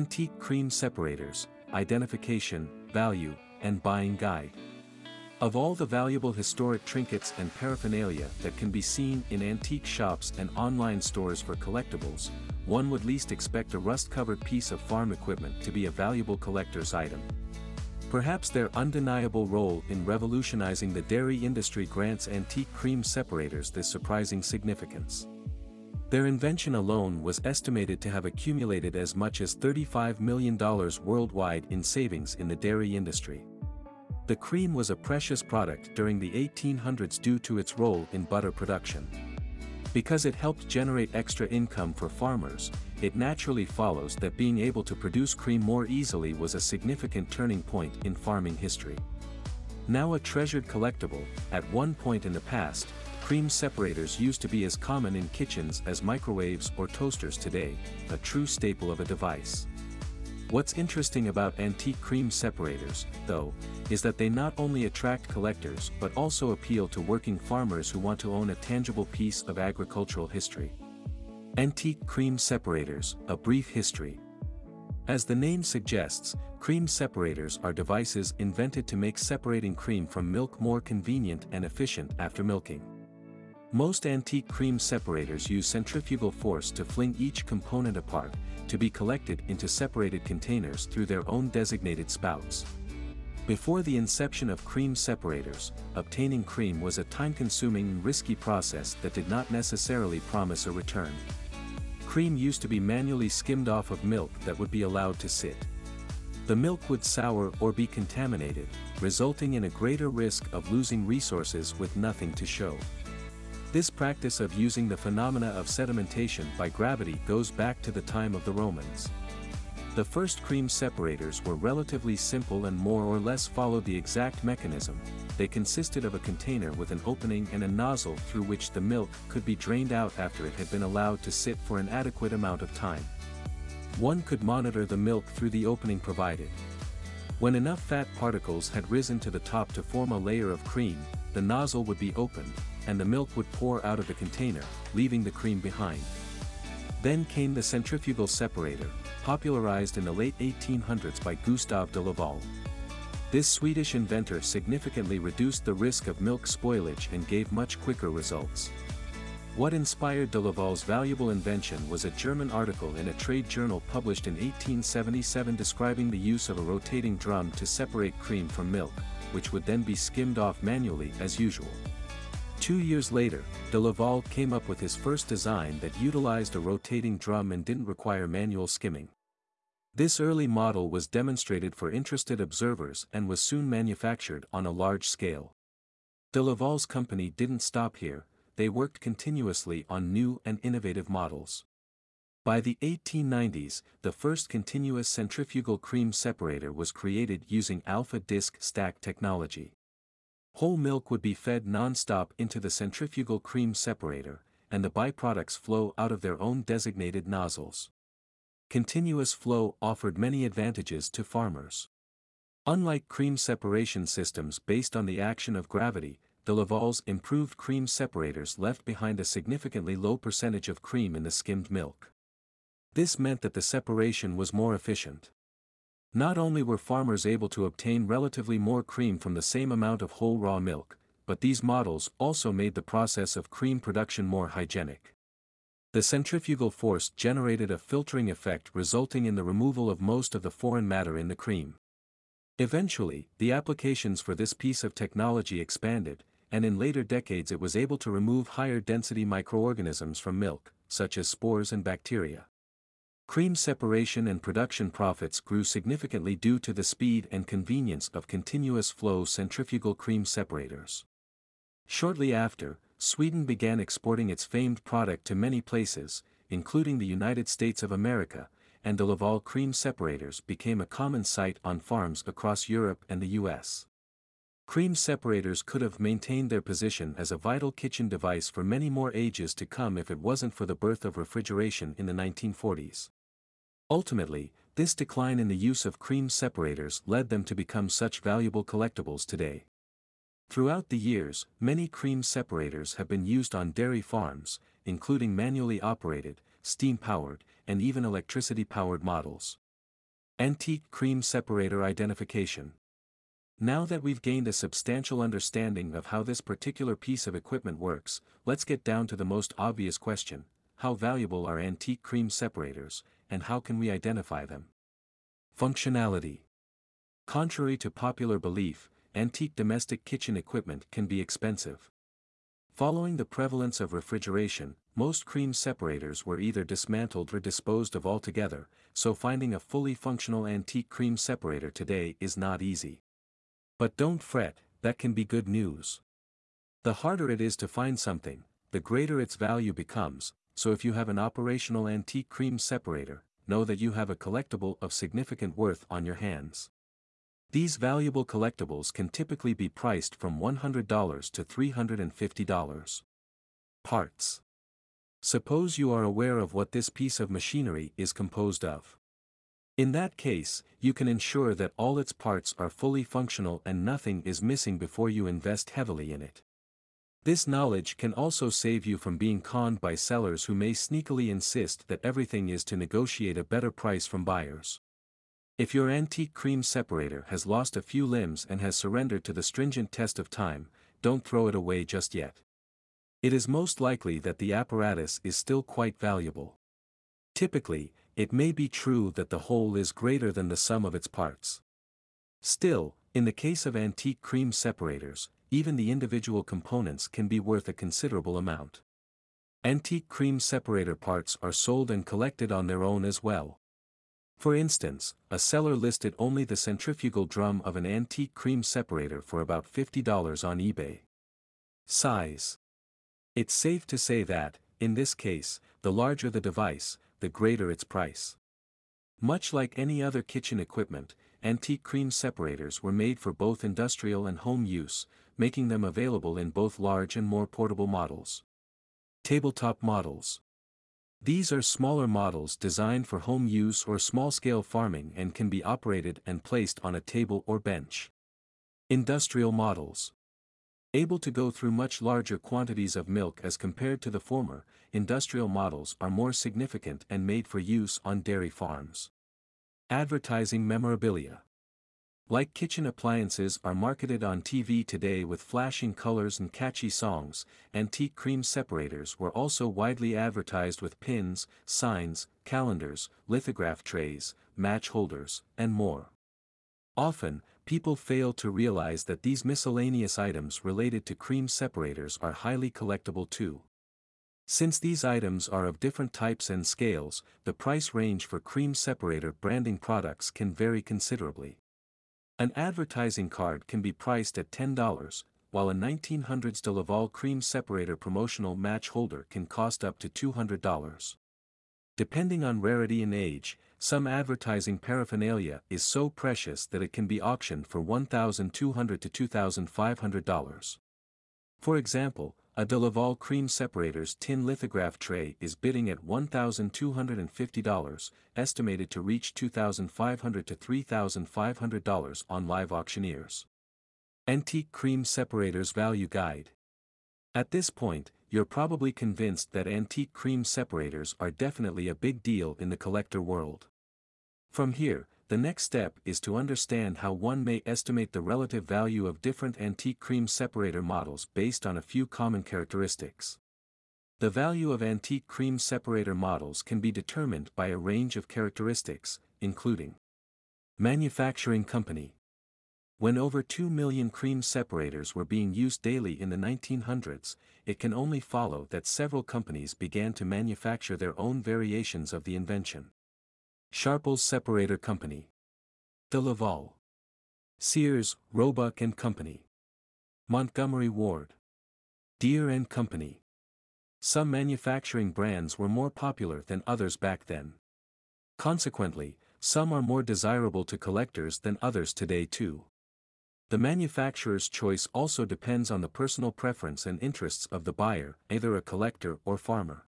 Antique Cream Separators, Identification, Value, and Buying Guide. Of all the valuable historic trinkets and paraphernalia that can be seen in antique shops and online stores for collectibles, one would least expect a rust-covered piece of farm equipment to be a valuable collector's item. Perhaps their undeniable role in revolutionizing the dairy industry grants antique cream separators this surprising significance. Their invention alone was estimated to have accumulated as much as $35 million worldwide in savings in the dairy industry. The cream was a precious product during the 1800s due to its role in butter production. Because it helped generate extra income for farmers, it naturally follows that being able to produce cream more easily was a significant turning point in farming history. Now a treasured collectible, at one point in the past, cream separators used to be as common in kitchens as microwaves or toasters today, a true staple of a device. What's interesting about antique cream separators, though, is that they not only attract collectors but also appeal to working farmers who want to own a tangible piece of agricultural history. Antique Cream Separators, A Brief History As the name suggests, cream separators are devices invented to make separating cream from milk more convenient and efficient after milking. Most antique cream separators use centrifugal force to fling each component apart, to be collected into separated containers through their own designated spouts. Before the inception of cream separators, obtaining cream was a time-consuming and risky process that did not necessarily promise a return. Cream used to be manually skimmed off of milk that would be allowed to sit. The milk would sour or be contaminated, resulting in a greater risk of losing resources with nothing to show. This practice of using the phenomena of sedimentation by gravity goes back to the time of the Romans. The first cream separators were relatively simple and more or less followed the exact mechanism, they consisted of a container with an opening and a nozzle through which the milk could be drained out after it had been allowed to sit for an adequate amount of time. One could monitor the milk through the opening provided. When enough fat particles had risen to the top to form a layer of cream, the nozzle would be opened, and the milk would pour out of the container, leaving the cream behind. Then came the centrifugal separator, popularized in the late 1800s by Gustave de Laval. This Swedish inventor significantly reduced the risk of milk spoilage and gave much quicker results. What inspired de Laval's valuable invention was a German article in a trade journal published in 1877 describing the use of a rotating drum to separate cream from milk, which would then be skimmed off manually as usual. Two years later, de Laval came up with his first design that utilized a rotating drum and didn't require manual skimming. This early model was demonstrated for interested observers and was soon manufactured on a large scale. De Laval's company didn't stop here, they worked continuously on new and innovative models. By the 1890s, the first continuous centrifugal cream separator was created using alpha disc stack technology. Whole milk would be fed non-stop into the centrifugal cream separator, and the byproducts flow out of their own designated nozzles. Continuous flow offered many advantages to farmers. Unlike cream separation systems based on the action of gravity, de Laval's improved cream separators left behind a significantly low percentage of cream in the skimmed milk. This meant that the separation was more efficient. Not only were farmers able to obtain relatively more cream from the same amount of whole raw milk, but these models also made the process of cream production more hygienic. The centrifugal force generated a filtering effect resulting in the removal of most of the foreign matter in the cream. Eventually, the applications for this piece of technology expanded, and in later decades it was able to remove higher density microorganisms from milk, such as spores and bacteria. Cream separation and production profits grew significantly due to the speed and convenience of continuous flow centrifugal cream separators. Shortly after, Sweden began exporting its famed product to many places, including the United States of America, and de Laval cream separators became a common sight on farms across Europe and the US. Cream separators could have maintained their position as a vital kitchen device for many more ages to come if it wasn't for the birth of refrigeration in the 1940s. Ultimately, this decline in the use of cream separators led them to become such valuable collectibles today. Throughout the years, many cream separators have been used on dairy farms, including manually operated, steam-powered, and even electricity-powered models. Antique Cream Separator Identification Now that we've gained a substantial understanding of how this particular piece of equipment works, let's get down to the most obvious question, how valuable are antique cream separators, and how can we identify them? Functionality Contrary to popular belief, antique domestic kitchen equipment can be expensive. Following the prevalence of refrigeration, most cream separators were either dismantled or disposed of altogether, so finding a fully functional antique cream separator today is not easy. But don't fret, that can be good news. The harder it is to find something, the greater its value becomes, so if you have an operational antique cream separator, know that you have a collectible of significant worth on your hands. These valuable collectibles can typically be priced from $100 to $350. Parts Suppose you are aware of what this piece of machinery is composed of. In that case, you can ensure that all its parts are fully functional and nothing is missing before you invest heavily in it. This knowledge can also save you from being conned by sellers who may sneakily insist that everything is to negotiate a better price from buyers. If your antique cream separator has lost a few limbs and has surrendered to the stringent test of time, don't throw it away just yet. It is most likely that the apparatus is still quite valuable. Typically, it may be true that the whole is greater than the sum of its parts. Still, in the case of antique cream separators, even the individual components can be worth a considerable amount. Antique cream separator parts are sold and collected on their own as well. For instance, a seller listed only the centrifugal drum of an antique cream separator for about $50 on eBay. Size it's safe to say that, in this case, the larger the device, the greater its price. Much like any other kitchen equipment, antique cream separators were made for both industrial and home use, making them available in both large and more portable models. Tabletop models. These are smaller models designed for home use or small-scale farming and can be operated and placed on a table or bench. Industrial models. Able to go through much larger quantities of milk as compared to the former, industrial models are more significant and made for use on dairy farms. Advertising memorabilia. Like kitchen appliances are marketed on TV today with flashing colors and catchy songs, antique cream separators were also widely advertised with pins, signs, calendars, lithograph trays, match holders, and more. Often, people fail to realize that these miscellaneous items related to cream separators are highly collectible too. Since these items are of different types and scales, the price range for cream separator branding products can vary considerably. An advertising card can be priced at $10, while a 1900s de Laval cream separator promotional match holder can cost up to $200. Depending on rarity and age, some advertising paraphernalia is so precious that it can be auctioned for 1,200 to $2,500. For example, a de Laval cream separators tin lithograph tray is bidding at $1,250, estimated to reach $2,500 to $3,500 on live auctioneers. Antique Cream Separators Value Guide At this point, you're probably convinced that antique cream separators are definitely a big deal in the collector world. From here, the next step is to understand how one may estimate the relative value of different antique cream separator models based on a few common characteristics. The value of antique cream separator models can be determined by a range of characteristics, including Manufacturing Company when over 2 million cream separators were being used daily in the 1900s, it can only follow that several companies began to manufacture their own variations of the invention. Sharples Separator Company. De Laval. Sears, Roebuck and Company. Montgomery Ward. Deere and Company. Some manufacturing brands were more popular than others back then. Consequently, some are more desirable to collectors than others today too. The manufacturer's choice also depends on the personal preference and interests of the buyer, either a collector or farmer.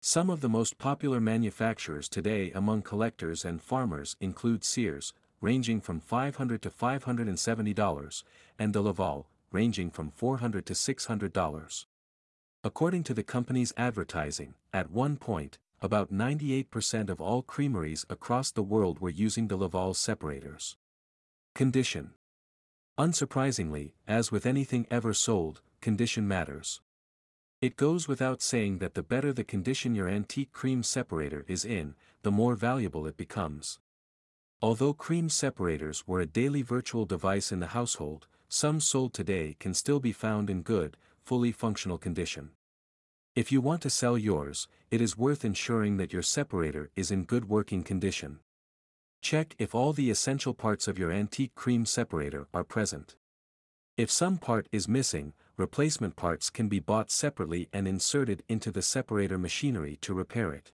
Some of the most popular manufacturers today among collectors and farmers include Sears, ranging from 500 to $570, and De Laval, ranging from 400 to $600. According to the company's advertising, at one point, about 98% of all creameries across the world were using the Laval separators. Condition Unsurprisingly, as with anything ever sold, condition matters. It goes without saying that the better the condition your antique cream separator is in, the more valuable it becomes. Although cream separators were a daily virtual device in the household, some sold today can still be found in good, fully functional condition. If you want to sell yours, it is worth ensuring that your separator is in good working condition. Check if all the essential parts of your antique cream separator are present. If some part is missing, replacement parts can be bought separately and inserted into the separator machinery to repair it.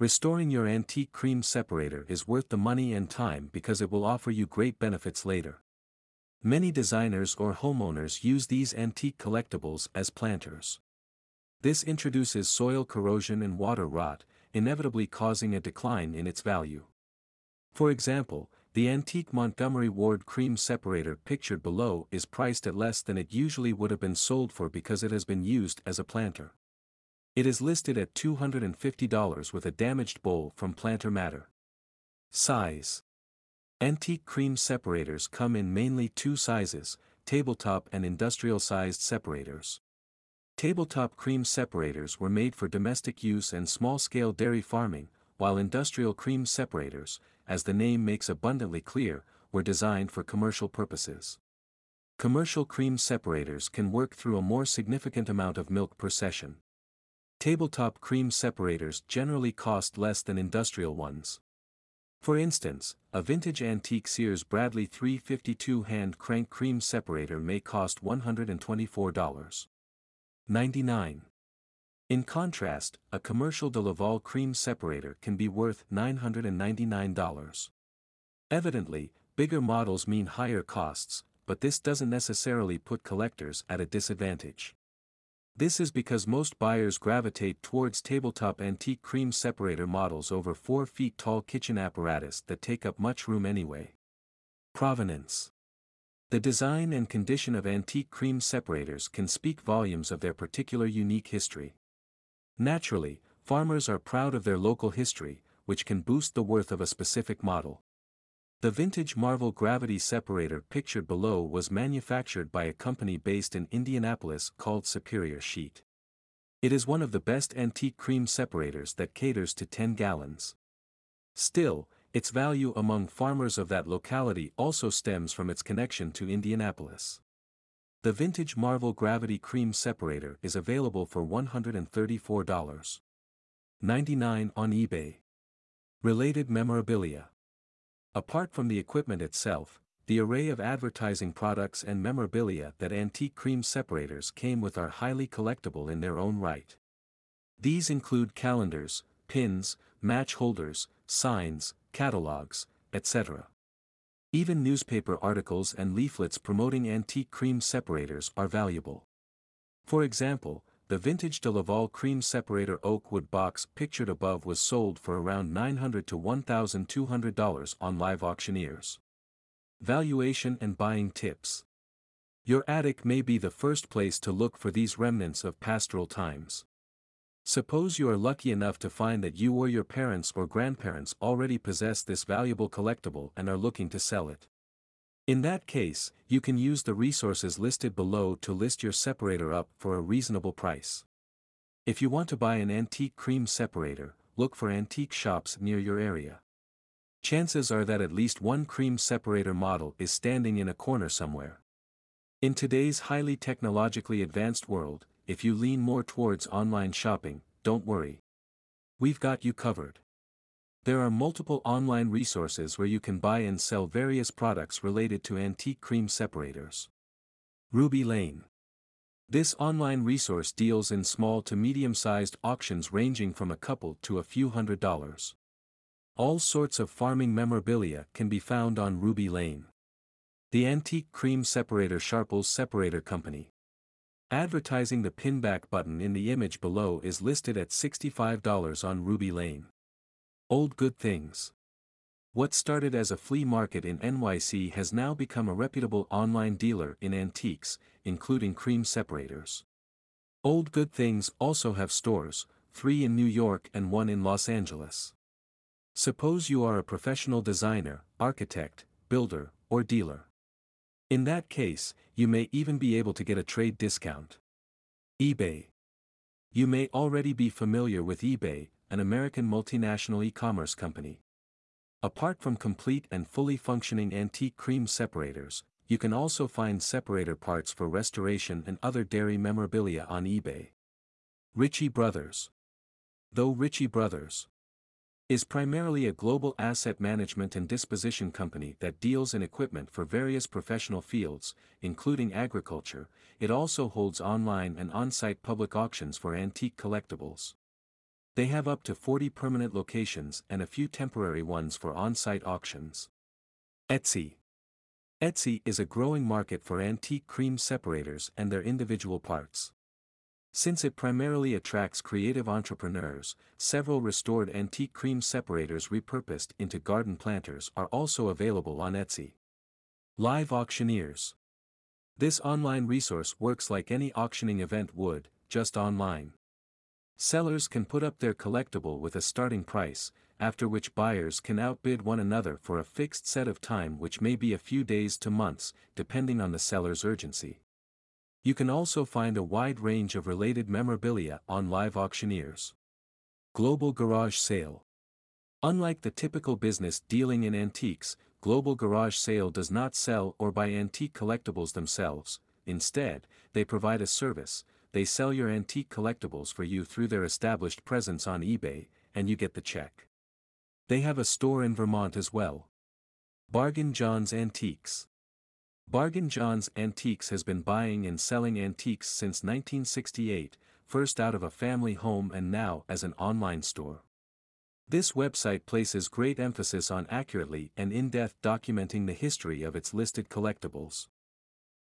Restoring your antique cream separator is worth the money and time because it will offer you great benefits later. Many designers or homeowners use these antique collectibles as planters. This introduces soil corrosion and water rot, inevitably causing a decline in its value. For example, the antique Montgomery Ward cream separator pictured below is priced at less than it usually would have been sold for because it has been used as a planter. It is listed at $250 with a damaged bowl from planter matter. Size Antique cream separators come in mainly two sizes, tabletop and industrial-sized separators. Tabletop cream separators were made for domestic use and small-scale dairy farming, while industrial cream separators, as the name makes abundantly clear, were designed for commercial purposes. Commercial cream separators can work through a more significant amount of milk per session. Tabletop cream separators generally cost less than industrial ones. For instance, a vintage antique Sears Bradley 352 hand crank cream separator may cost $124.99. In contrast, a commercial de Laval cream separator can be worth $999. Evidently, bigger models mean higher costs, but this doesn't necessarily put collectors at a disadvantage. This is because most buyers gravitate towards tabletop antique cream separator models over 4 feet tall kitchen apparatus that take up much room anyway. Provenance The design and condition of antique cream separators can speak volumes of their particular unique history. Naturally, farmers are proud of their local history, which can boost the worth of a specific model. The vintage Marvel gravity separator pictured below was manufactured by a company based in Indianapolis called Superior Sheet. It is one of the best antique cream separators that caters to 10 gallons. Still, its value among farmers of that locality also stems from its connection to Indianapolis. The vintage Marvel Gravity Cream Separator is available for $134.99 on eBay. Related memorabilia Apart from the equipment itself, the array of advertising products and memorabilia that antique cream separators came with are highly collectible in their own right. These include calendars, pins, match holders, signs, catalogs, etc. Even newspaper articles and leaflets promoting antique cream separators are valuable. For example, the vintage de Laval cream separator oak wood box pictured above was sold for around $900 to $1,200 on live auctioneers. Valuation and buying tips. Your attic may be the first place to look for these remnants of pastoral times. Suppose you are lucky enough to find that you or your parents or grandparents already possess this valuable collectible and are looking to sell it. In that case, you can use the resources listed below to list your separator up for a reasonable price. If you want to buy an antique cream separator, look for antique shops near your area. Chances are that at least one cream separator model is standing in a corner somewhere. In today's highly technologically advanced world, if you lean more towards online shopping, don't worry. We've got you covered. There are multiple online resources where you can buy and sell various products related to antique cream separators. Ruby Lane. This online resource deals in small to medium-sized auctions ranging from a couple to a few hundred dollars. All sorts of farming memorabilia can be found on Ruby Lane. The Antique Cream Separator Sharples Separator Company. Advertising the pinback button in the image below is listed at $65 on Ruby Lane. Old Good Things. What started as a flea market in NYC has now become a reputable online dealer in antiques, including cream separators. Old Good Things also have stores, three in New York and one in Los Angeles. Suppose you are a professional designer, architect, builder, or dealer. In that case, you may even be able to get a trade discount. eBay. You may already be familiar with eBay, an American multinational e-commerce company. Apart from complete and fully functioning antique cream separators, you can also find separator parts for restoration and other dairy memorabilia on eBay. Ritchie Brothers. Though Ritchie Brothers is primarily a global asset management and disposition company that deals in equipment for various professional fields, including agriculture, it also holds online and on-site public auctions for antique collectibles. They have up to 40 permanent locations and a few temporary ones for on-site auctions. Etsy Etsy is a growing market for antique cream separators and their individual parts. Since it primarily attracts creative entrepreneurs, several restored antique cream separators repurposed into garden planters are also available on Etsy. Live Auctioneers This online resource works like any auctioning event would, just online. Sellers can put up their collectible with a starting price, after which buyers can outbid one another for a fixed set of time which may be a few days to months, depending on the seller's urgency. You can also find a wide range of related memorabilia on live auctioneers. Global Garage Sale Unlike the typical business dealing in antiques, Global Garage Sale does not sell or buy antique collectibles themselves, instead, they provide a service, they sell your antique collectibles for you through their established presence on eBay, and you get the check. They have a store in Vermont as well. Bargain John's Antiques Bargain John's Antiques has been buying and selling antiques since 1968, first out of a family home and now as an online store. This website places great emphasis on accurately and in-depth documenting the history of its listed collectibles.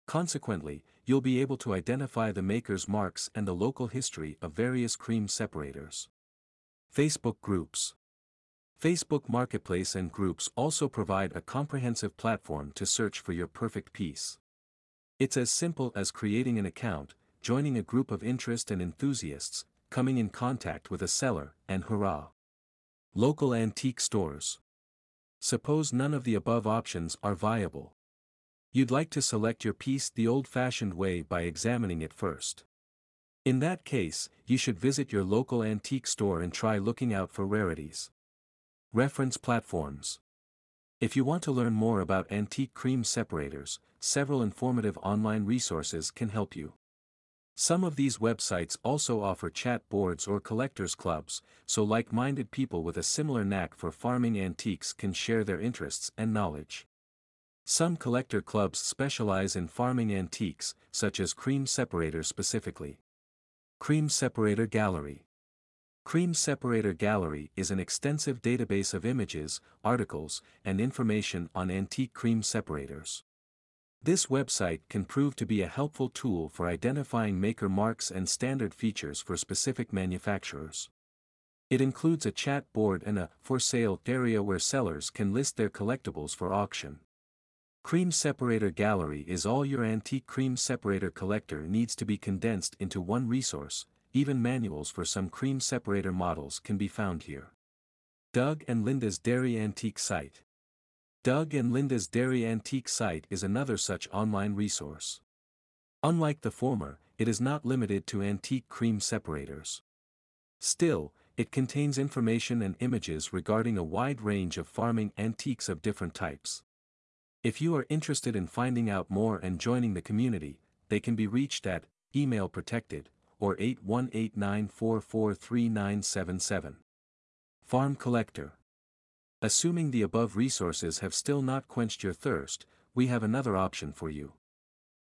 Consequently, you'll be able to identify the maker's marks and the local history of various cream separators. Facebook Groups Facebook Marketplace and groups also provide a comprehensive platform to search for your perfect piece. It's as simple as creating an account, joining a group of interest and enthusiasts, coming in contact with a seller, and hurrah! Local antique stores. Suppose none of the above options are viable. You'd like to select your piece the old-fashioned way by examining it first. In that case, you should visit your local antique store and try looking out for rarities. Reference platforms. If you want to learn more about antique cream separators, several informative online resources can help you. Some of these websites also offer chat boards or collectors clubs, so like-minded people with a similar knack for farming antiques can share their interests and knowledge. Some collector clubs specialize in farming antiques, such as cream separators specifically. Cream Separator Gallery Cream Separator Gallery is an extensive database of images, articles, and information on antique cream separators. This website can prove to be a helpful tool for identifying maker marks and standard features for specific manufacturers. It includes a chat board and a for sale area where sellers can list their collectibles for auction. Cream Separator Gallery is all your antique cream separator collector needs to be condensed into one resource, even manuals for some cream separator models can be found here. Doug and Linda's Dairy Antique Site Doug and Linda's Dairy Antique Site is another such online resource. Unlike the former, it is not limited to antique cream separators. Still, it contains information and images regarding a wide range of farming antiques of different types. If you are interested in finding out more and joining the community, they can be reached at email protected or 8189443977. Farm Collector Assuming the above resources have still not quenched your thirst, we have another option for you.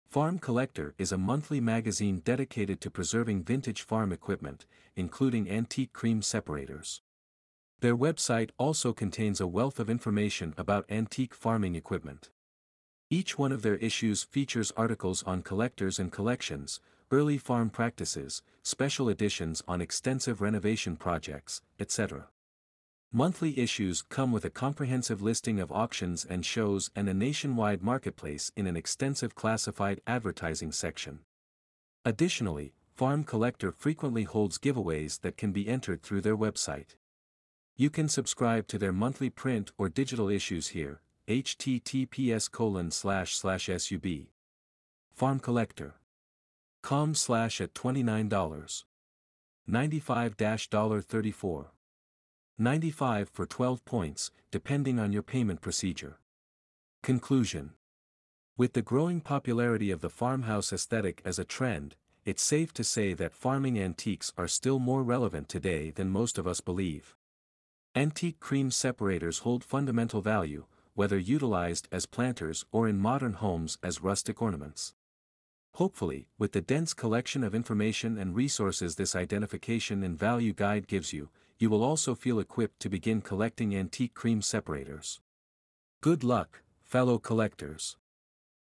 Farm Collector is a monthly magazine dedicated to preserving vintage farm equipment, including antique cream separators. Their website also contains a wealth of information about antique farming equipment. Each one of their issues features articles on collectors and collections, early farm practices, special editions on extensive renovation projects, etc. Monthly issues come with a comprehensive listing of auctions and shows and a nationwide marketplace in an extensive classified advertising section. Additionally, Farm Collector frequently holds giveaways that can be entered through their website. You can subscribe to their monthly print or digital issues here, https colon slash slash sub. Farm Collector. Com slash at $29. 95 34. 95 for 12 points, depending on your payment procedure. Conclusion With the growing popularity of the farmhouse aesthetic as a trend, it's safe to say that farming antiques are still more relevant today than most of us believe. Antique cream separators hold fundamental value, whether utilized as planters or in modern homes as rustic ornaments. Hopefully, with the dense collection of information and resources this identification and value guide gives you, you will also feel equipped to begin collecting antique cream separators. Good luck, fellow collectors.